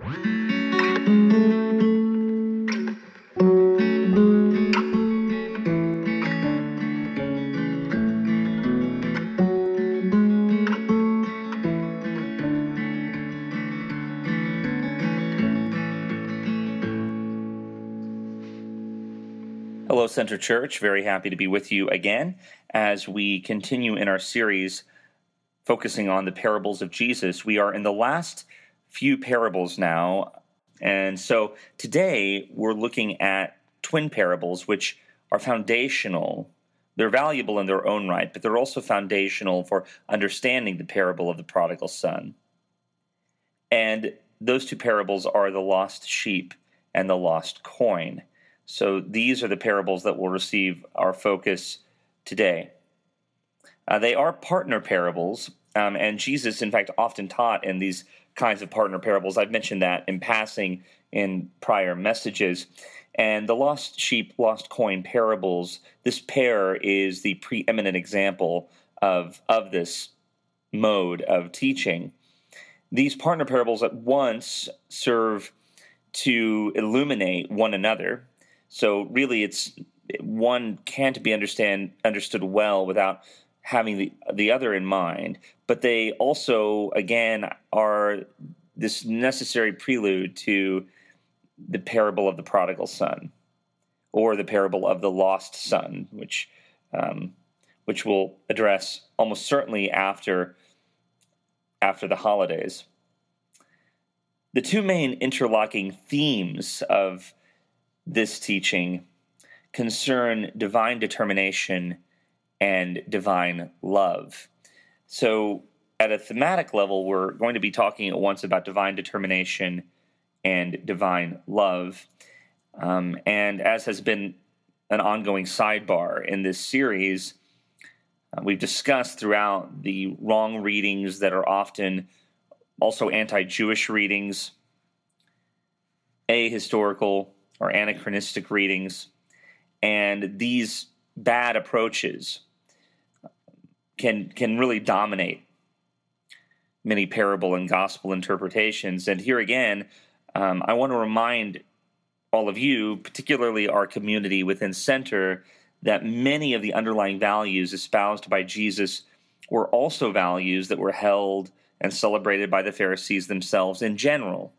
Hello, Center Church. Very happy to be with you again as we continue in our series focusing on the parables of Jesus. We are in the last few parables now. And so today we're looking at twin parables, which are foundational. They're valuable in their own right, but they're also foundational for understanding the parable of the prodigal son. And those two parables are the lost sheep and the lost coin. So these are the parables that will receive our focus today. Uh, they are partner parables, um, and Jesus, in fact, often taught in these kinds of partner parables. I've mentioned that in passing in prior messages. And the lost sheep, lost coin parables, this pair is the preeminent example of, of this mode of teaching. These partner parables at once serve to illuminate one another so really, it's one can't be understand understood well without having the the other in mind. But they also, again, are this necessary prelude to the parable of the prodigal son, or the parable of the lost son, which um, which we'll address almost certainly after after the holidays. The two main interlocking themes of this teaching concern divine determination and divine love. So, at a thematic level, we're going to be talking at once about divine determination and divine love. Um, and as has been an ongoing sidebar in this series, uh, we've discussed throughout the wrong readings that are often also anti Jewish readings, ahistorical or anachronistic readings. And these bad approaches can can really dominate many parable and gospel interpretations. And here again, um, I want to remind all of you, particularly our community within Center, that many of the underlying values espoused by Jesus were also values that were held and celebrated by the Pharisees themselves in general.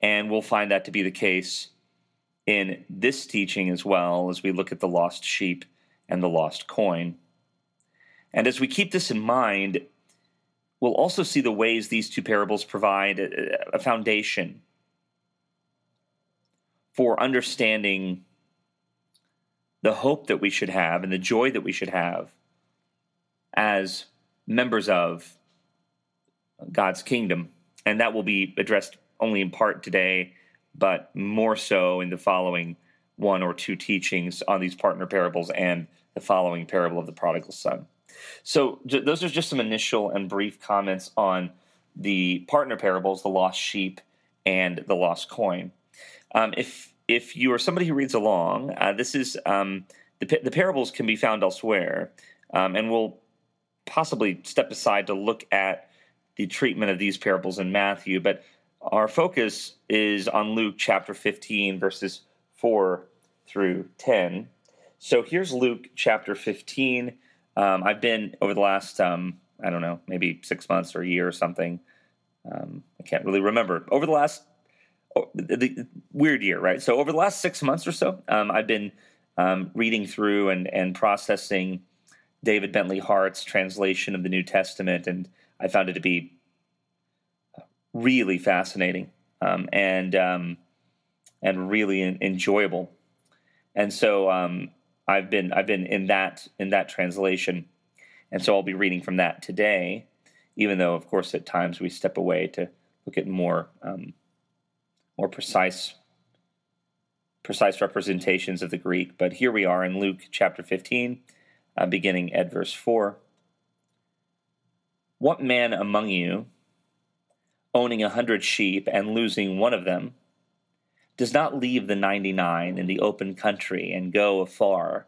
And we'll find that to be the case in this teaching as well as we look at the lost sheep and the lost coin. And as we keep this in mind, we'll also see the ways these two parables provide a, foundation for understanding the hope that we should have and the joy that we should have as members of God's kingdom. And that will be addressed only in part today but more so in the following one or two teachings on these partner parables and the following parable of the prodigal son. So, j- those are just some initial and brief comments on the partner parables, the lost sheep and the lost coin. Um, if if you are somebody who reads along, uh, this is um, the, the parables can be found elsewhere, um, and we'll possibly step aside to look at the treatment of these parables in Matthew. But our focus is on Luke chapter 15, verses 4 through 10. So here's Luke chapter 15. Um, I've been over the last, um, I don't know, maybe six months or a year or something. Um, I can't really remember. Over the last, oh, the, the, weird year, right? So over the last six months or so, um, I've been um, reading through and, and processing David Bentley Hart's translation of the New Testament, and I found it to be really fascinating um, and and really enjoyable. And so I've been I've been in that in that translation, and so I'll be reading from that today. Even though, of course, at times we step away to look at more um, more precise precise representations of the Greek. But here we are in Luke chapter 15, uh, beginning at verse 4. What man among you owning a hundred sheep and losing one of them, does not leave the ninety nine in the open country and go afar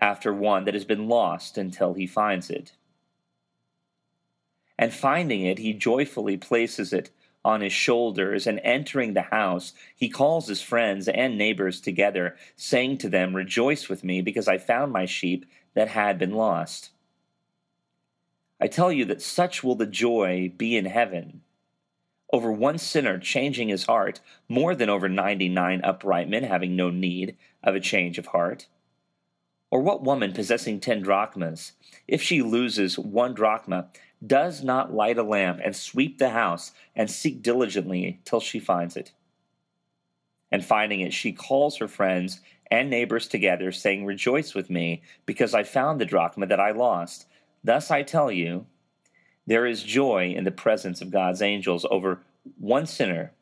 after one that has been lost until he finds it. And finding it, he joyfully places it on his shoulders, and entering the house, he calls his friends and neighbors together, saying to them, Rejoice with me, because I found my sheep that had been lost. I tell you that such will the joy be in heaven over one sinner changing his heart more than over 99 upright men having no need of a change of heart. Or what woman possessing ten drachmas, if she loses one drachma, does not light a lamp and sweep the house and seek diligently till she finds it? And finding it, she calls her friends and neighbors together, saying, Rejoice with me, because I found the drachma that I lost. Thus I tell you, there is joy in the presence of God's angels over one sinner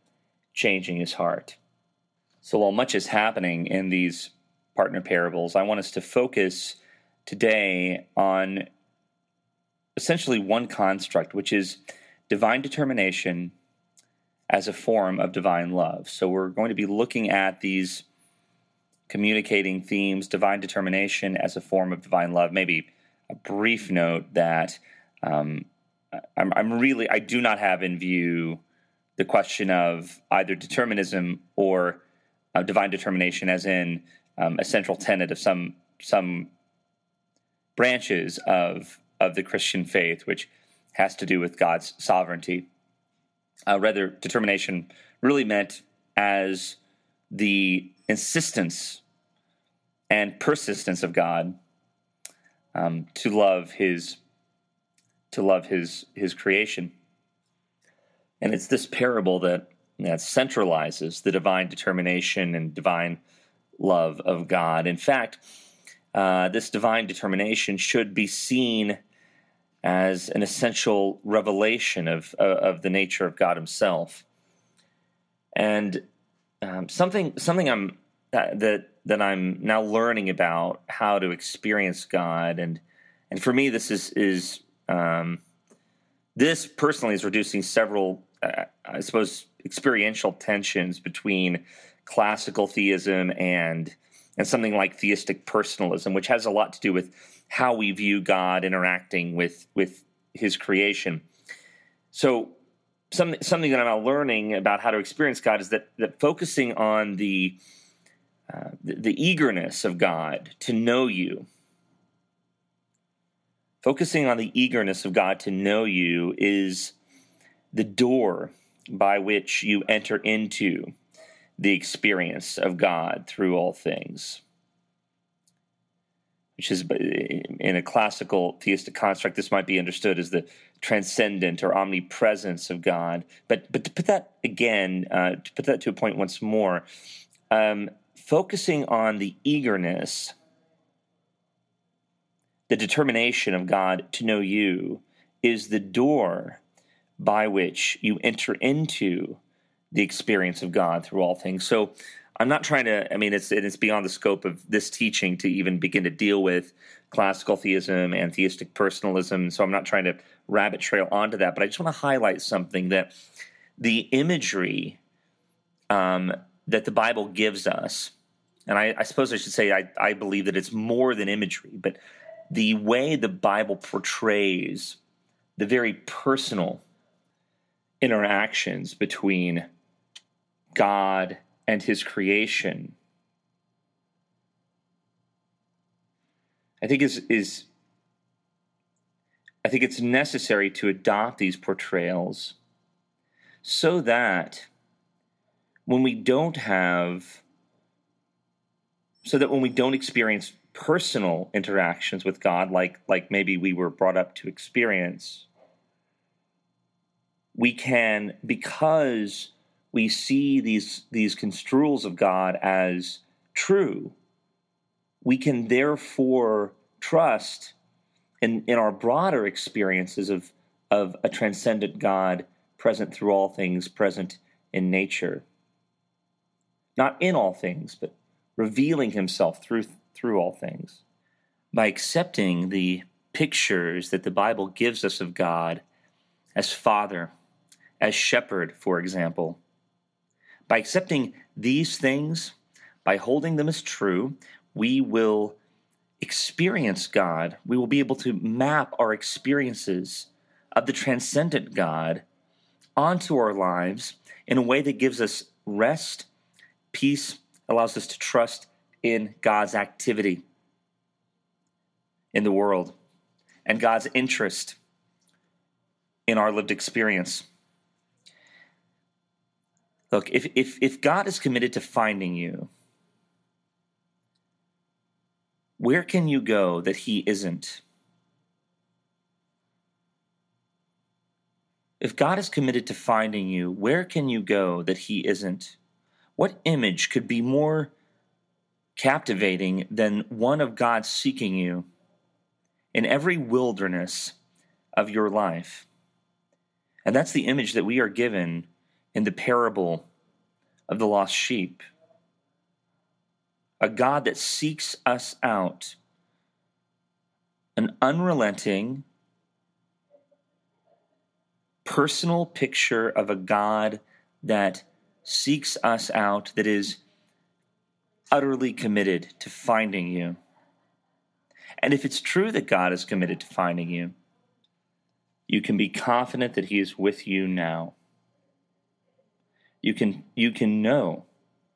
changing his heart. So while much is happening in these partner parables, I want us to focus today on essentially one construct, which is divine determination as a form of divine love. So we're going to be looking at these communicating themes, divine determination as a form of divine love. Maybe a brief note that um, I'm, I'm, really, I do not have in view the question of either determinism or uh, divine determination, as in um, a central tenet of some some branches of of the Christian faith, which has to do with God's sovereignty. Uh, rather, determination really meant as the insistence and persistence of God um, to love His to love His His creation. And it's this parable that, that centralizes the divine determination and divine love of God. In fact, uh, this divine determination should be seen as an essential revelation of, uh, of the nature of God Himself. And um, something something I'm uh, that that I'm now learning about how to experience God, and and for me, this is is um, this personally is reducing several uh, I suppose, experiential tensions between classical theism and and something like theistic personalism, which has a lot to do with how we view God interacting with with His creation. So, some, something that I'm learning about how to experience God is that that focusing on the uh, the, the eagerness of God to know you, focusing on the eagerness of God to know you is the door by which you enter into the experience of God through all things. Which is, in a classical theistic construct, this might be understood as the transcendent or omnipresence of God. But, but to put that again, uh, to put that to a point once more, um, focusing on the eagerness, the determination of God to know you is the door by which you enter into the experience of God through all things. So I'm not trying to, I mean, it's, it's beyond the scope of this teaching to even begin to deal with classical theism and theistic personalism. So I'm not trying to rabbit trail onto that, but I just want to highlight something that the imagery um, that the Bible gives us, and I, I suppose I should say I, I believe that it's more than imagery, but the way the Bible portrays the very personal interactions between God and his creation I think is is I think it's necessary to adopt these portrayals so that when we don't have so that when we don't experience personal interactions with God like like maybe we were brought up to experience we can because we see these these construals of God as true, we can therefore trust in, in our broader experiences of, of a transcendent God present through all things, present in nature. Not in all things, but revealing himself through through all things. By accepting the pictures that the Bible gives us of God as Father, as shepherd, for example. By accepting these things, by holding them as true, we will experience God. We will be able to map our experiences of the transcendent God onto our lives in a way that gives us rest, peace, allows us to trust in God's activity in the world and God's interest in our lived experience. Look, if, if, if God is committed to finding you, where can you go that He isn't? If God is committed to finding you, where can you go that He isn't? What image could be more captivating than one of God seeking you in every wilderness of your life? And that's the image that we are given in the parable of the lost sheep. A God that seeks us out, an unrelenting, personal picture of a God that seeks us out, that is utterly committed to finding you. And if it's true that God is committed to finding you, you can be confident that he is with you now. You can you can know,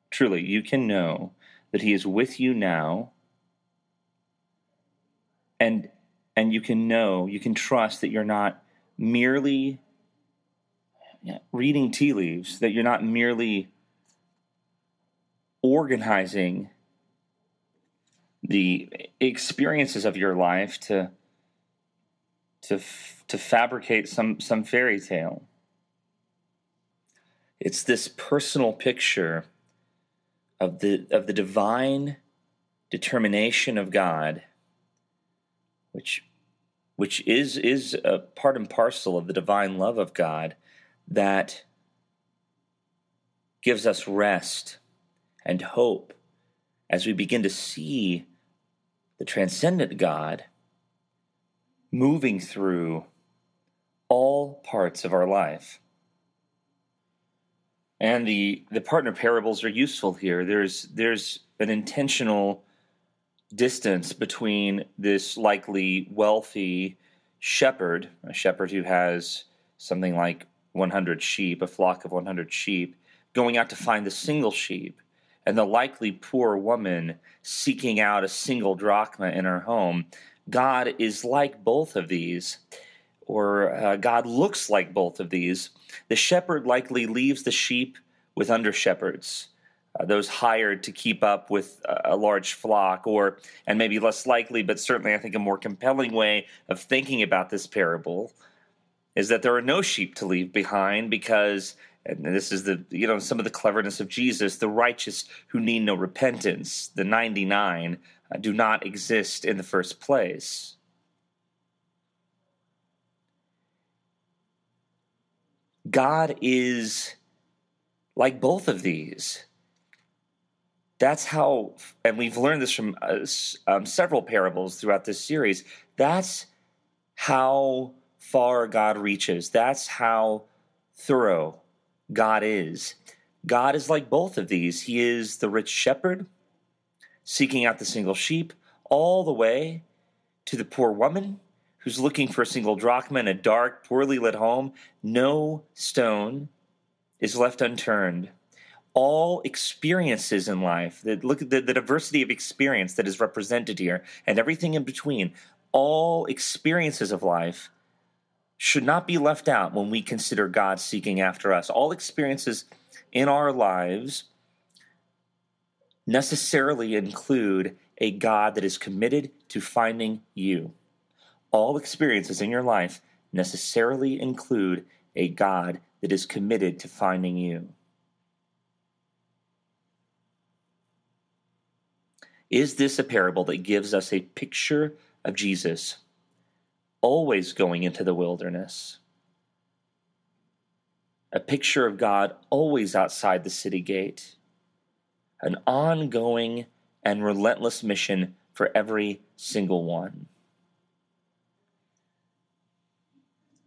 truly, you can know that he is with you now. And and you can know, you can trust that you're not merely reading tea leaves, that you're not merely organizing the experiences of your life to to to fabricate some some fairy tale. It's this personal picture of the of the divine determination of God, which which is is a part and parcel of the divine love of God that gives us rest and hope as we begin to see the transcendent God moving through all parts of our life. And the, the partner parables are useful here. There's there's an intentional distance between this likely wealthy shepherd, a shepherd who has something like 100 sheep, a flock of 100 sheep, going out to find the single sheep, and the likely poor woman seeking out a single drachma in her home. God is like both of these, or uh, God looks like both of these. The shepherd likely leaves the sheep with under shepherds. Uh, those hired to keep up with a, a large flock, or, and maybe less likely, but certainly I think a more compelling way of thinking about this parable is that there are no sheep to leave behind because and this is the you know some of the cleverness of Jesus the righteous who need no repentance the 99 uh, do not exist in the first place. God is like both of these. That's how and we've learned this from uh, um, several parables throughout this series. That's how far God reaches. That's how thorough God is. God is like both of these. He is the rich shepherd, seeking out the single sheep, all the way to the poor woman who's looking for a single drachma in a dark, poorly lit home. No stone is left unturned. All experiences in life, that look at the, the diversity of experience that is represented here, and everything in between, all experiences of life should not be left out when we consider God seeking after us. All experiences in our lives necessarily include a God that is committed to finding you. All experiences in your life necessarily include a God that is committed to finding you. Is this a parable that gives us a picture of Jesus? Always going into the wilderness. A picture of God always outside the city gate. An ongoing and relentless mission for every single one.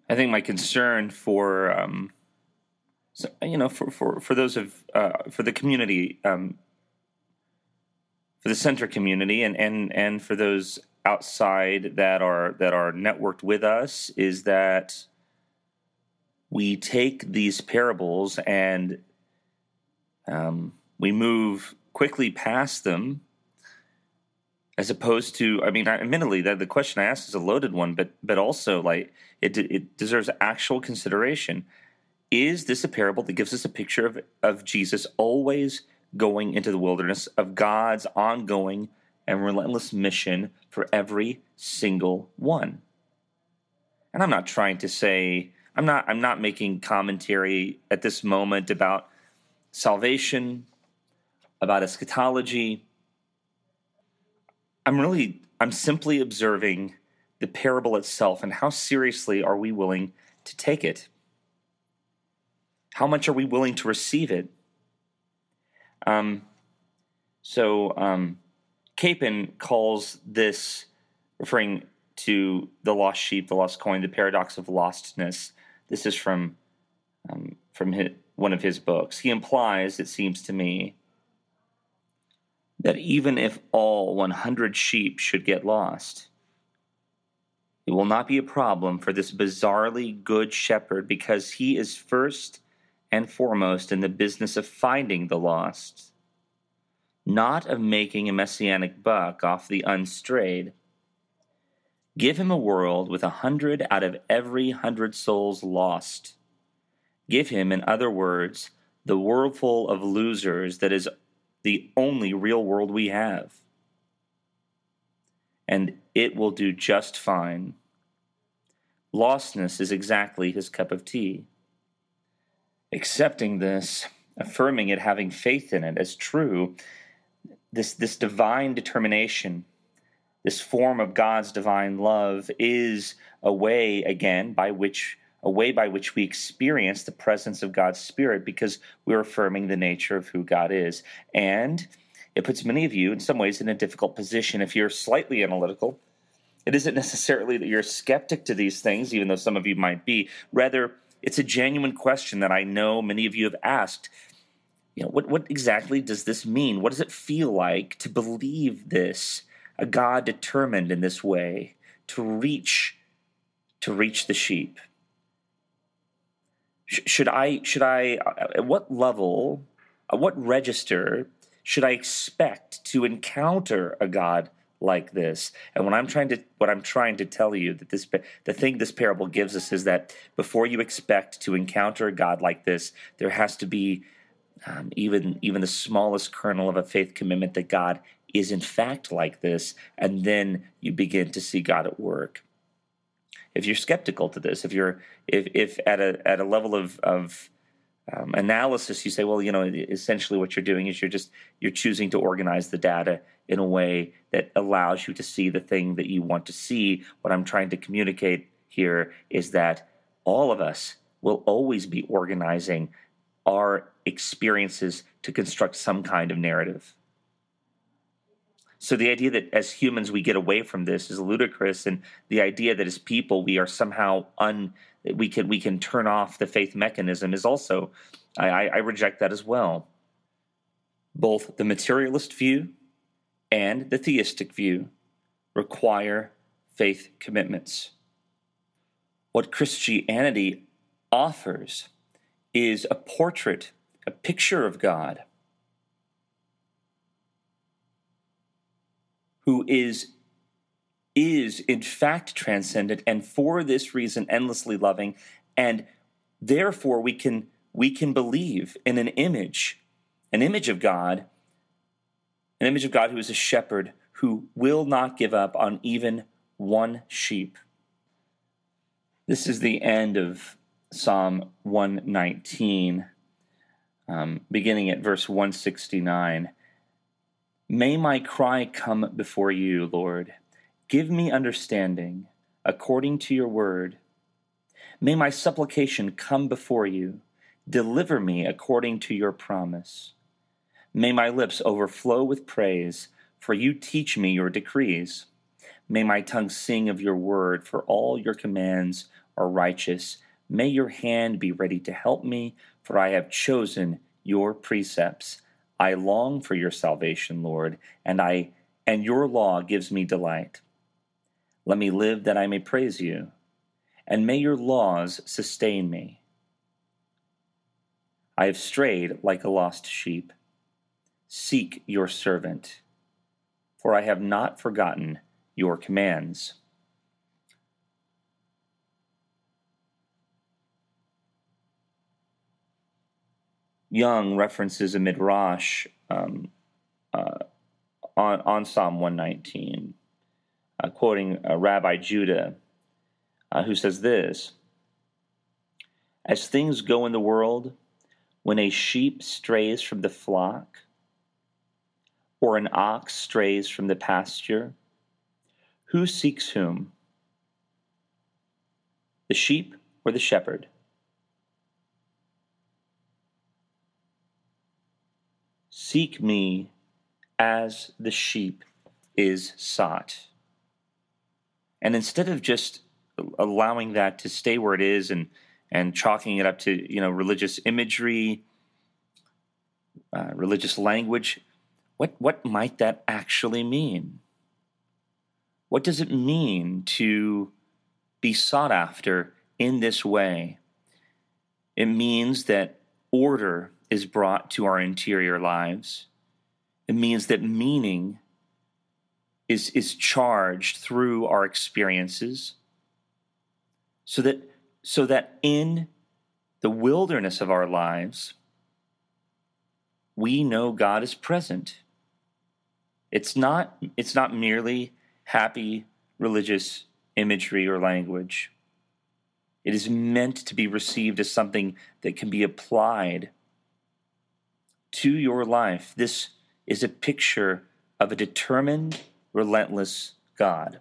I think my concern for, um, so, you know, for, for, for those of, uh, for the community, um, for the center community and, and, and for those outside that are that are networked with us is that we take these parables and um, we move quickly past them as opposed to i mean admittedly that the question i asked is a loaded one but but also like it, it deserves actual consideration. Is this a parable that gives us a picture of, of jesus always going into the wilderness of god's ongoing and relentless mission for every single one and i'm not trying to say i'm not i'm not making commentary at this moment about salvation about eschatology I'm really, I'm simply observing the parable itself and how seriously are we willing to take it? How much are we willing to receive it? Um, so, um, Capon calls this, referring to the lost sheep, the lost coin, the paradox of lostness. This is from um, from his, one of his books. He implies, it seems to me, that even if all 100 sheep should get lost, it will not be a problem for this bizarrely good shepherd because he is first and foremost in the business of finding the lost, not of making a messianic buck off the unstrayed. Give him a world with a hundred out of every hundred souls lost. Give him, in other words, the worldful of losers that is the only real world we have. And it will do just fine. Lostness is exactly his cup of tea. Accepting this, affirming it, having faith in it as true, this, this divine determination, this form of God's divine love is a way, again, by which a way by which we experience the presence of God's Spirit because we're affirming the nature of who God is. And it puts many of you, in some ways, in a difficult position. If you're slightly analytical, it isn't necessarily that you're a skeptic to these things, even though some of you might be. Rather, it's a genuine question that I know many of you have asked. You know, what, what exactly does this mean? What does it feel like to believe this? A God determined in this way to reach to reach the sheep should I should I uh, at what level, at what register should I expect to encounter a God like this? And what I'm trying to what I'm trying to tell you that this the thing this parable gives us is that before you expect to encounter a God like this, there has to be um, even even the smallest kernel of a faith commitment that God is in fact like this, and then you begin to see God at work if you're skeptical to this, if you're if if at a at a level of of um, analysis, you say, well, you know, essentially what you're doing is you're just you're choosing to organize the data in a way that allows you to see the thing that you want to see. What I'm trying to communicate here is that all of us will always be organizing our experiences to construct some kind of narrative. So the idea that as humans we get away from this is ludicrous, and the idea that as people we are somehow un we can we can turn off the faith mechanism is also I, I reject that as well. Both the materialist view and the theistic view require faith commitments. What Christianity offers is a portrait, a picture of God who is is in fact transcendent and for this reason endlessly loving and therefore we can we can believe in an image an image of God an image of God who is a shepherd who will not give up on even one sheep. This is the end of Psalm 119 um, beginning at verse 169 May my cry come before you, Lord. Give me understanding according to your word. May my supplication come before you. Deliver me according to your promise. May my lips overflow with praise, for you teach me your decrees. May my tongue sing of your word, for all your commands are righteous. May your hand be ready to help me, for I have chosen your precepts. I long for your salvation, Lord, and I and your law gives me delight. Let me live that I may praise you, and may your laws sustain me. I have strayed like a lost sheep. Seek your servant, for I have not forgotten your commands. Young references a midrash um, uh, on, on Psalm 119, uh, quoting uh, Rabbi Judah, uh, who says this As things go in the world, when a sheep strays from the flock, or an ox strays from the pasture, who seeks whom? The sheep or the shepherd? Seek me as the sheep is sought. And instead of just allowing that to stay where it is and and chalking it up to you know religious imagery, uh, religious language. What what might that actually mean? What does it mean to be sought after in this way? It means that order is brought to our interior lives. It means that meaning is, is charged through our experiences so that so that in the wilderness of our lives, we know God is present. It's not, it's not merely happy religious imagery or language. It is meant to be received as something that can be applied to your life. This is a picture of a determined, relentless God.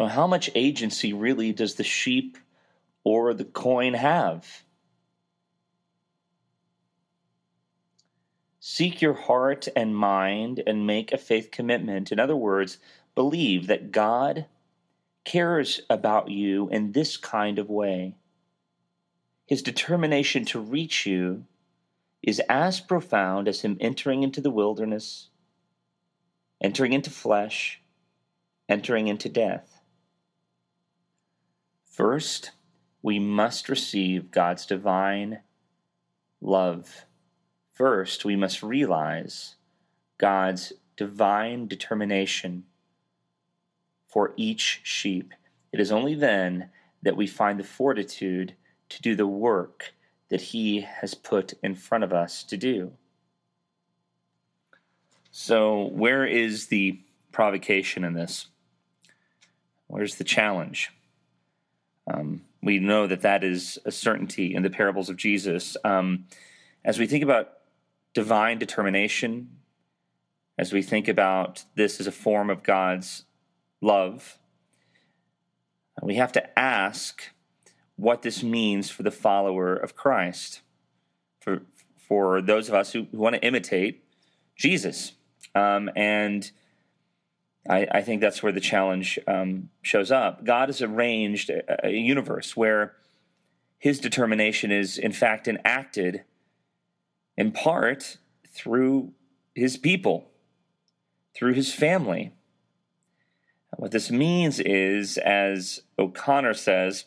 Know, how much agency really does the sheep or the coin have? Seek your heart and mind and make a faith commitment. In other words, believe that God cares about you in this kind of way. His determination to reach you is as profound as him entering into the wilderness, entering into flesh, entering into death. First, we must receive God's divine love. First, we must realize God's divine determination for each sheep. It is only then that we find the fortitude to do the work that He has put in front of us to do. So, where is the provocation in this? Where's the challenge? Um, we know that that is a certainty in the parables of Jesus. Um, as we think about divine determination, as we think about this as a form of God's love, we have to ask what this means for the follower of Christ, for for those of us who, who want to imitate Jesus. Um, and I, I, think that's where the challenge um, shows up. God has arranged a, a universe where his determination is, in fact, enacted in part through his people, through his family. What this means is, as O'Connor says,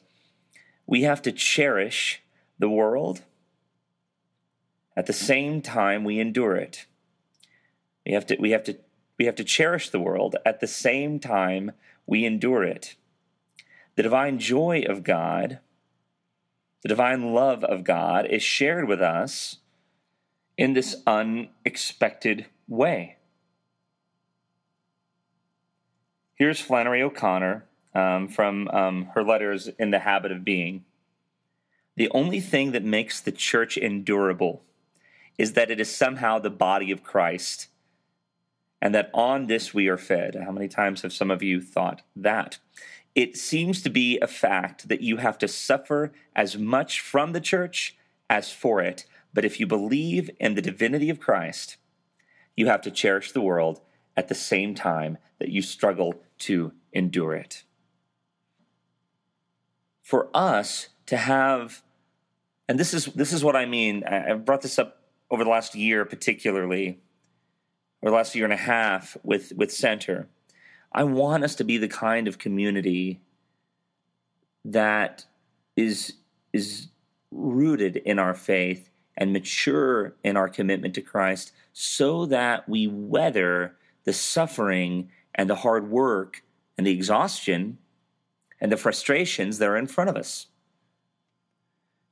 we have to cherish the world at the same time we endure it. We have to, we have to we have to cherish the world at the same time we endure it. The divine joy of God, the divine love of God, is shared with us in this unexpected way. Here's Flannery O'Connor um, from um, her letters in The Habit of Being. The only thing that makes the church endurable is that it is somehow the body of Christ and that on this we are fed. How many times have some of you thought that? It seems to be a fact that you have to suffer as much from the church as for it. But if you believe in the divinity of Christ, you have to cherish the world at the same time that you struggle to endure it. For us to have, and this is this is what I mean. I've brought this up over the last year, particularly, or the last year and a half with with Center. I want us to be the kind of community that is is rooted in our faith and mature in our commitment to Christ so that we weather the suffering and the hard work and the exhaustion and the frustrations that are in front of us.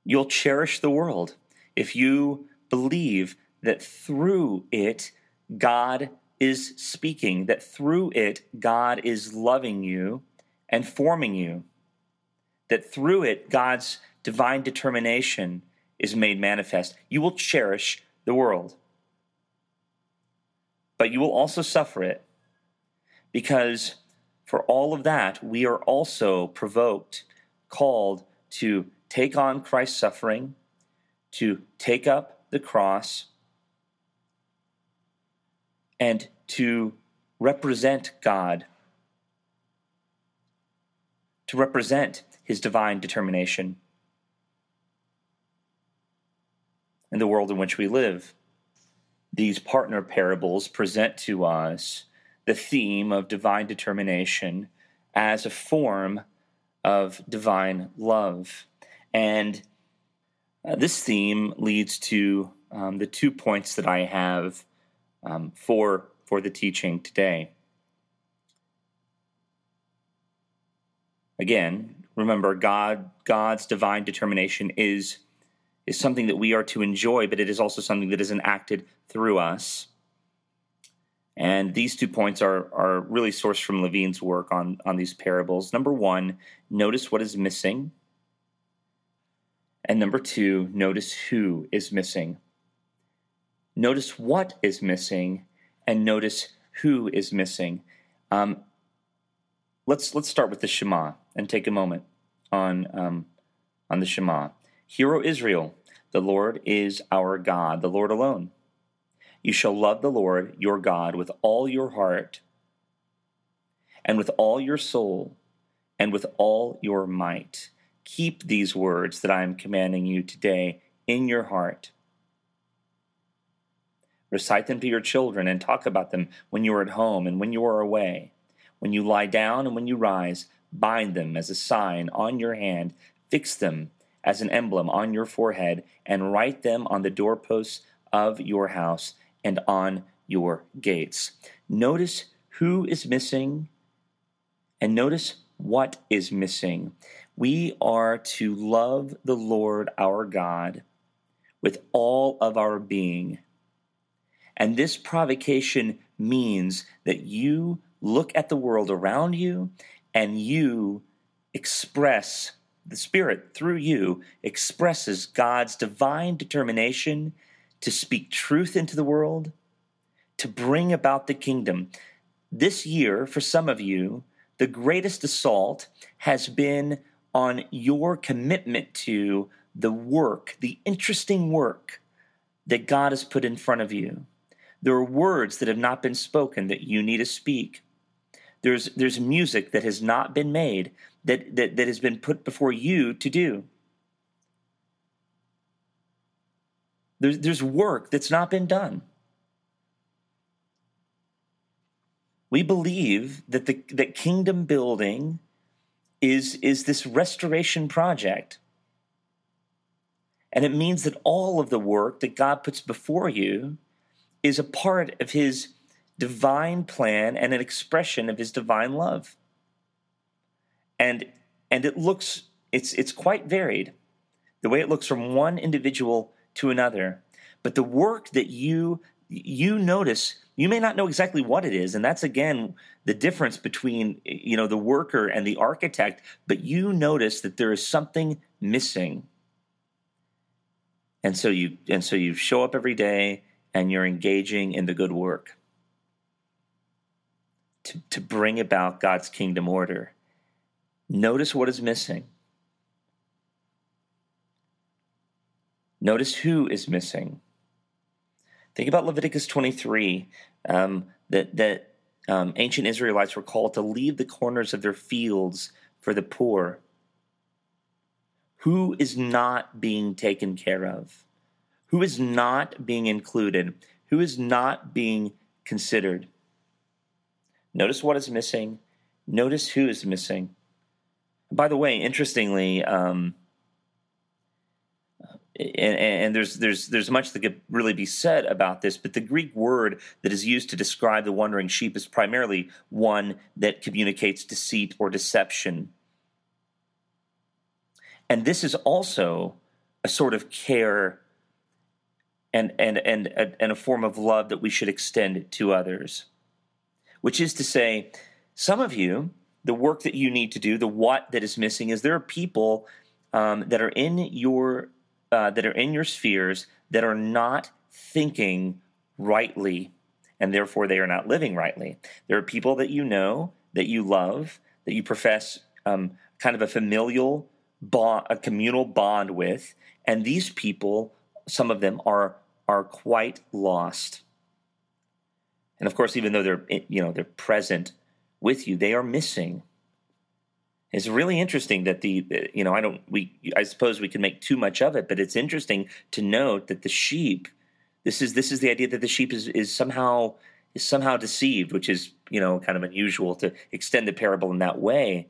You'll cherish the world if you believe that through it, God is speaking, that through it, God is loving you and forming you, that through it, God's divine determination is made manifest. You will cherish the world, but you will also suffer it because for all of that, we are also provoked, called to take on Christ's suffering, to take up the cross, and to represent God, to represent his divine determination in the world in which we live. These partner parables present to us the theme of divine determination as a form of divine love. And uh, this theme leads to um, the two points that I have um, for, for the teaching today. Again, remember God God's divine determination is is something that we are to enjoy, but it is also something that is enacted through us. And these two points are, are really sourced from Levine's work on, on these parables. Number one, notice what is missing. And number two, notice who is missing. Notice what is missing, and notice who is missing. Um, let's let's start with the Shema and take a moment on um, on the Shema. Hear, O Israel, the Lord is our God, the Lord alone. You shall love the Lord your God with all your heart, and with all your soul, and with all your might. Keep these words that I am commanding you today in your heart. Recite them to your children and talk about them when you are at home and when you are away. When you lie down and when you rise, bind them as a sign on your hand, fix them as an emblem on your forehead, and write them on the doorposts of your house and on your gates. Notice who is missing and notice what is missing. We are to love the Lord our God with all of our being. And this provocation means that you look at the world around you and you express the Spirit, through you, expresses God's divine determination to speak truth into the world, to bring about the kingdom. This year, for some of you, the greatest assault has been on your commitment to the work, the interesting work that God has put in front of you. There are words that have not been spoken that you need to speak. There's, there's music that has not been made that, that, that has been put before you to do. There's, there's work that's not been done. We believe that the that kingdom building is, is this restoration project. And it means that all of the work that God puts before you is a part of his divine plan and an expression of his divine love. And and it looks it's it's quite varied the way it looks from one individual to another. But the work that you you notice you may not know exactly what it is and that's again the difference between you know the worker and the architect but you notice that there is something missing. And so you and so you show up every day and you're engaging in the good work to, to bring about God's kingdom order Notice what is missing. Notice who is missing. Think about Leviticus 23, um, that, that um, ancient Israelites were called to leave the corners of their fields for the poor. Who is not being taken care of? Who is not being included? Who is not being considered? Notice what is missing. Notice who is missing. By the way, interestingly, um, and, and, there's there's there's much that could really be said about this, but the Greek word that is used to describe the wandering sheep is primarily one that communicates deceit or deception. And this is also a sort of care and and and and a form of love that we should extend to others. Which is to say, some of you, the work that you need to do, the what that is missing is there are people um, that are in your uh, that are in your spheres that are not thinking rightly, and therefore they are not living rightly. There are people that you know, that you love, that you profess um, kind of a familial bond, a communal bond with, and these people, some of them are are quite lost. And of course, even though they're you know they're present with you, they are missing. It's really interesting that the you know I don't we I suppose we can make too much of it, but it's interesting to note that the sheep this is this is the idea that the sheep is is somehow is somehow deceived, which is you know kind of unusual to extend the parable in that way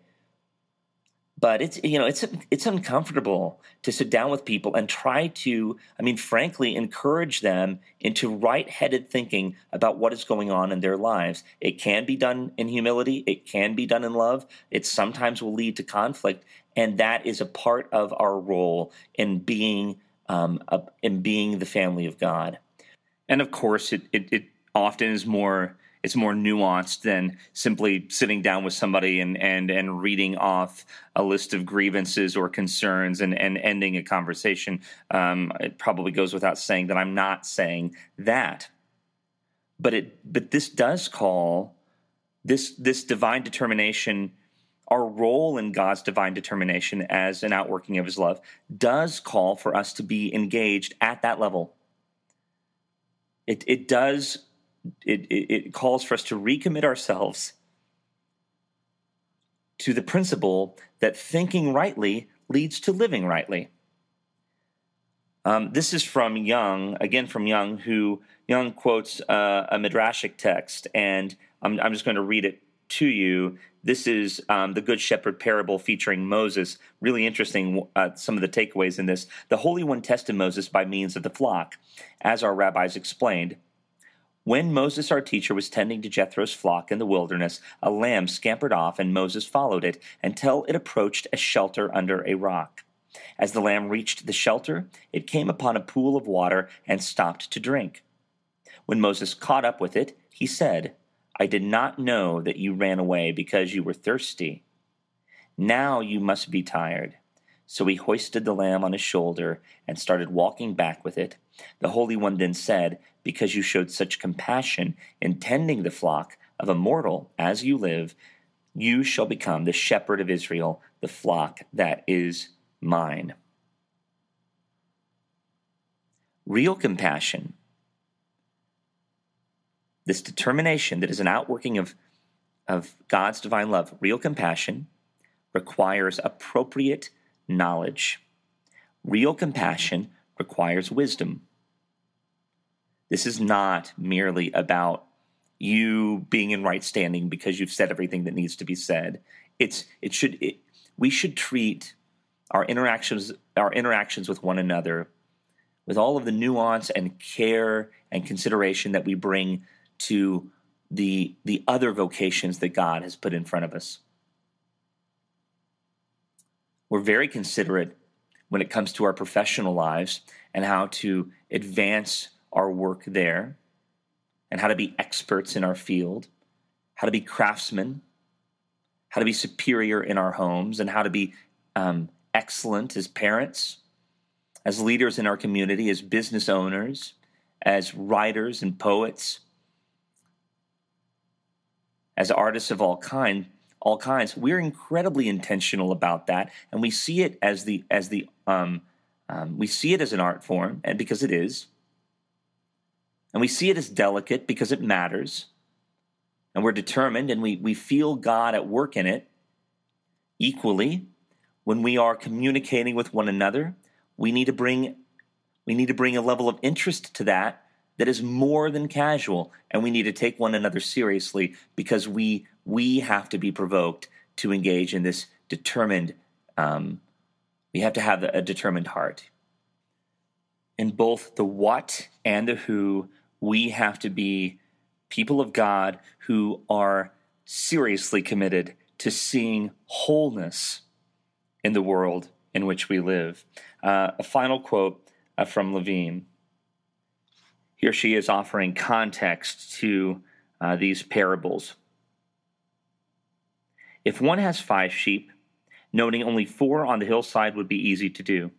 but it's you know it's it's uncomfortable to sit down with people and try to i mean frankly encourage them into right-headed thinking about what is going on in their lives. It can be done in humility. It can be done in love. It sometimes will lead to conflict and that is a part of our role in being um, a, in being the family of god. And of course it, it, it often is more it's more nuanced than simply sitting down with somebody and and and reading off a list of grievances or concerns and and ending a conversation. Um, it probably goes without saying that I'm not saying that, but it but this does call this this divine determination. Our role in God's divine determination as an outworking of His love does call for us to be engaged at that level. It, it does it, it, it calls for us to recommit ourselves to the principle that thinking rightly leads to living rightly. Um, this is from Young, again from Young, who Young quotes uh, a midrashic text, and I'm, I'm, just going to read it to you. This is um, the Good Shepherd parable featuring Moses. Really interesting, uh, some of the takeaways in this. The Holy One tested Moses by means of the flock, as our rabbis explained. When Moses, our teacher, was tending to Jethro's flock in the wilderness, a lamb scampered off, and Moses followed it until it approached a shelter under a rock. As the lamb reached the shelter, it came upon a pool of water and stopped to drink. When Moses caught up with it, he said, I did not know that you ran away because you were thirsty. Now you must be tired. So he hoisted the lamb on his shoulder and started walking back with it. The Holy One then said, Because you showed such compassion in tending the flock of a mortal as you live, you shall become the shepherd of Israel, the flock that is mine. Real compassion, this determination that is an outworking of, of God's divine love, real compassion requires appropriate knowledge. Real compassion requires wisdom. This is not merely about you being in right standing because you've said everything that needs to be said. It's it should it, we should treat our interactions our interactions with one another with all of the nuance and care and consideration that we bring to the the other vocations that God has put in front of us. We're very considerate when it comes to our professional lives and how to advance our work there and how to be experts in our field, how to be craftsmen, how to be superior in our homes, and how to be um, excellent as parents, as leaders in our community, as business owners, as writers and poets, as artists of all kind all kinds. We're incredibly intentional about that, and we see it as the as the um, Um, we see it as an art form, and because it is. And we see it as delicate because it matters. And we're determined and we, we feel God at work in it. Equally, when we are communicating with one another, we need to bring we need to bring a level of interest to that that is more than casual, and we need to take one another seriously because we we have to be provoked to engage in this determined. Um, we have to have a determined heart. In both the what and the who, we have to be people of God who are seriously committed to seeing wholeness in the world in which we live. Uh, a final quote uh, from Levine. Here she is offering context to uh, these parables. If one has five sheep, noting only four on the hillside would be easy to do.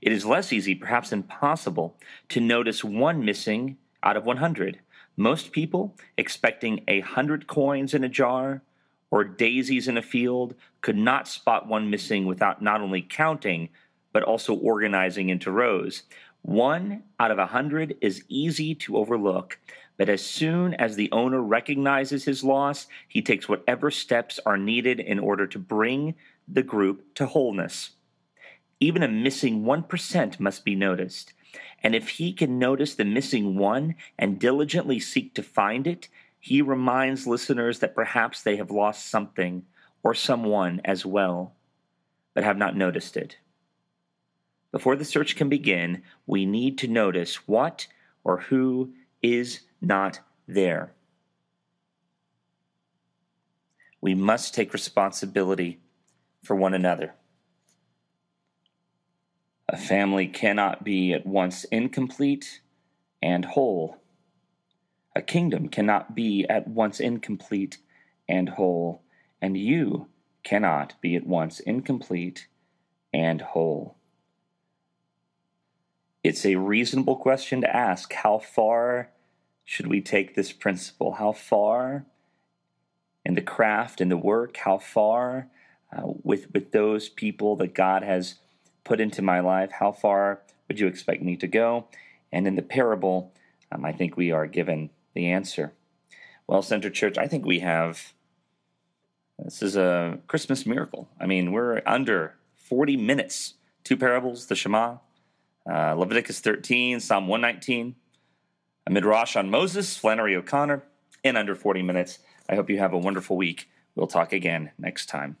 It is less easy, perhaps impossible, to notice one missing out of 100. Most people, expecting a hundred coins in a jar or daisies in a field, could not spot one missing without not only counting, but also organizing into rows. One out of a hundred is easy to overlook, but as soon as the owner recognizes his loss, he takes whatever steps are needed in order to bring the group to wholeness. Even a missing 1% must be noticed. And if he can notice the missing one and diligently seek to find it, he reminds listeners that perhaps they have lost something or someone as well, but have not noticed it. Before the search can begin, we need to notice what or who is not there. We must take responsibility for one another. A family cannot be at once incomplete and whole. A kingdom cannot be at once incomplete and whole, and you cannot be at once incomplete and whole. It's a reasonable question to ask how far should we take this principle? How far in the craft, in the work, how far uh, with, with those people that God has put into my life, how far would you expect me to go? And in the parable, um, I think we are given the answer. Well, Center Church, I think we have this is a Christmas miracle. I mean, we're under 40 minutes. Two parables, the Shema, uh, Leviticus 13, Psalm 119, a midrash on Moses, Flannery O'Connor, in under 40 minutes. I hope you have a wonderful week. We'll talk again next time.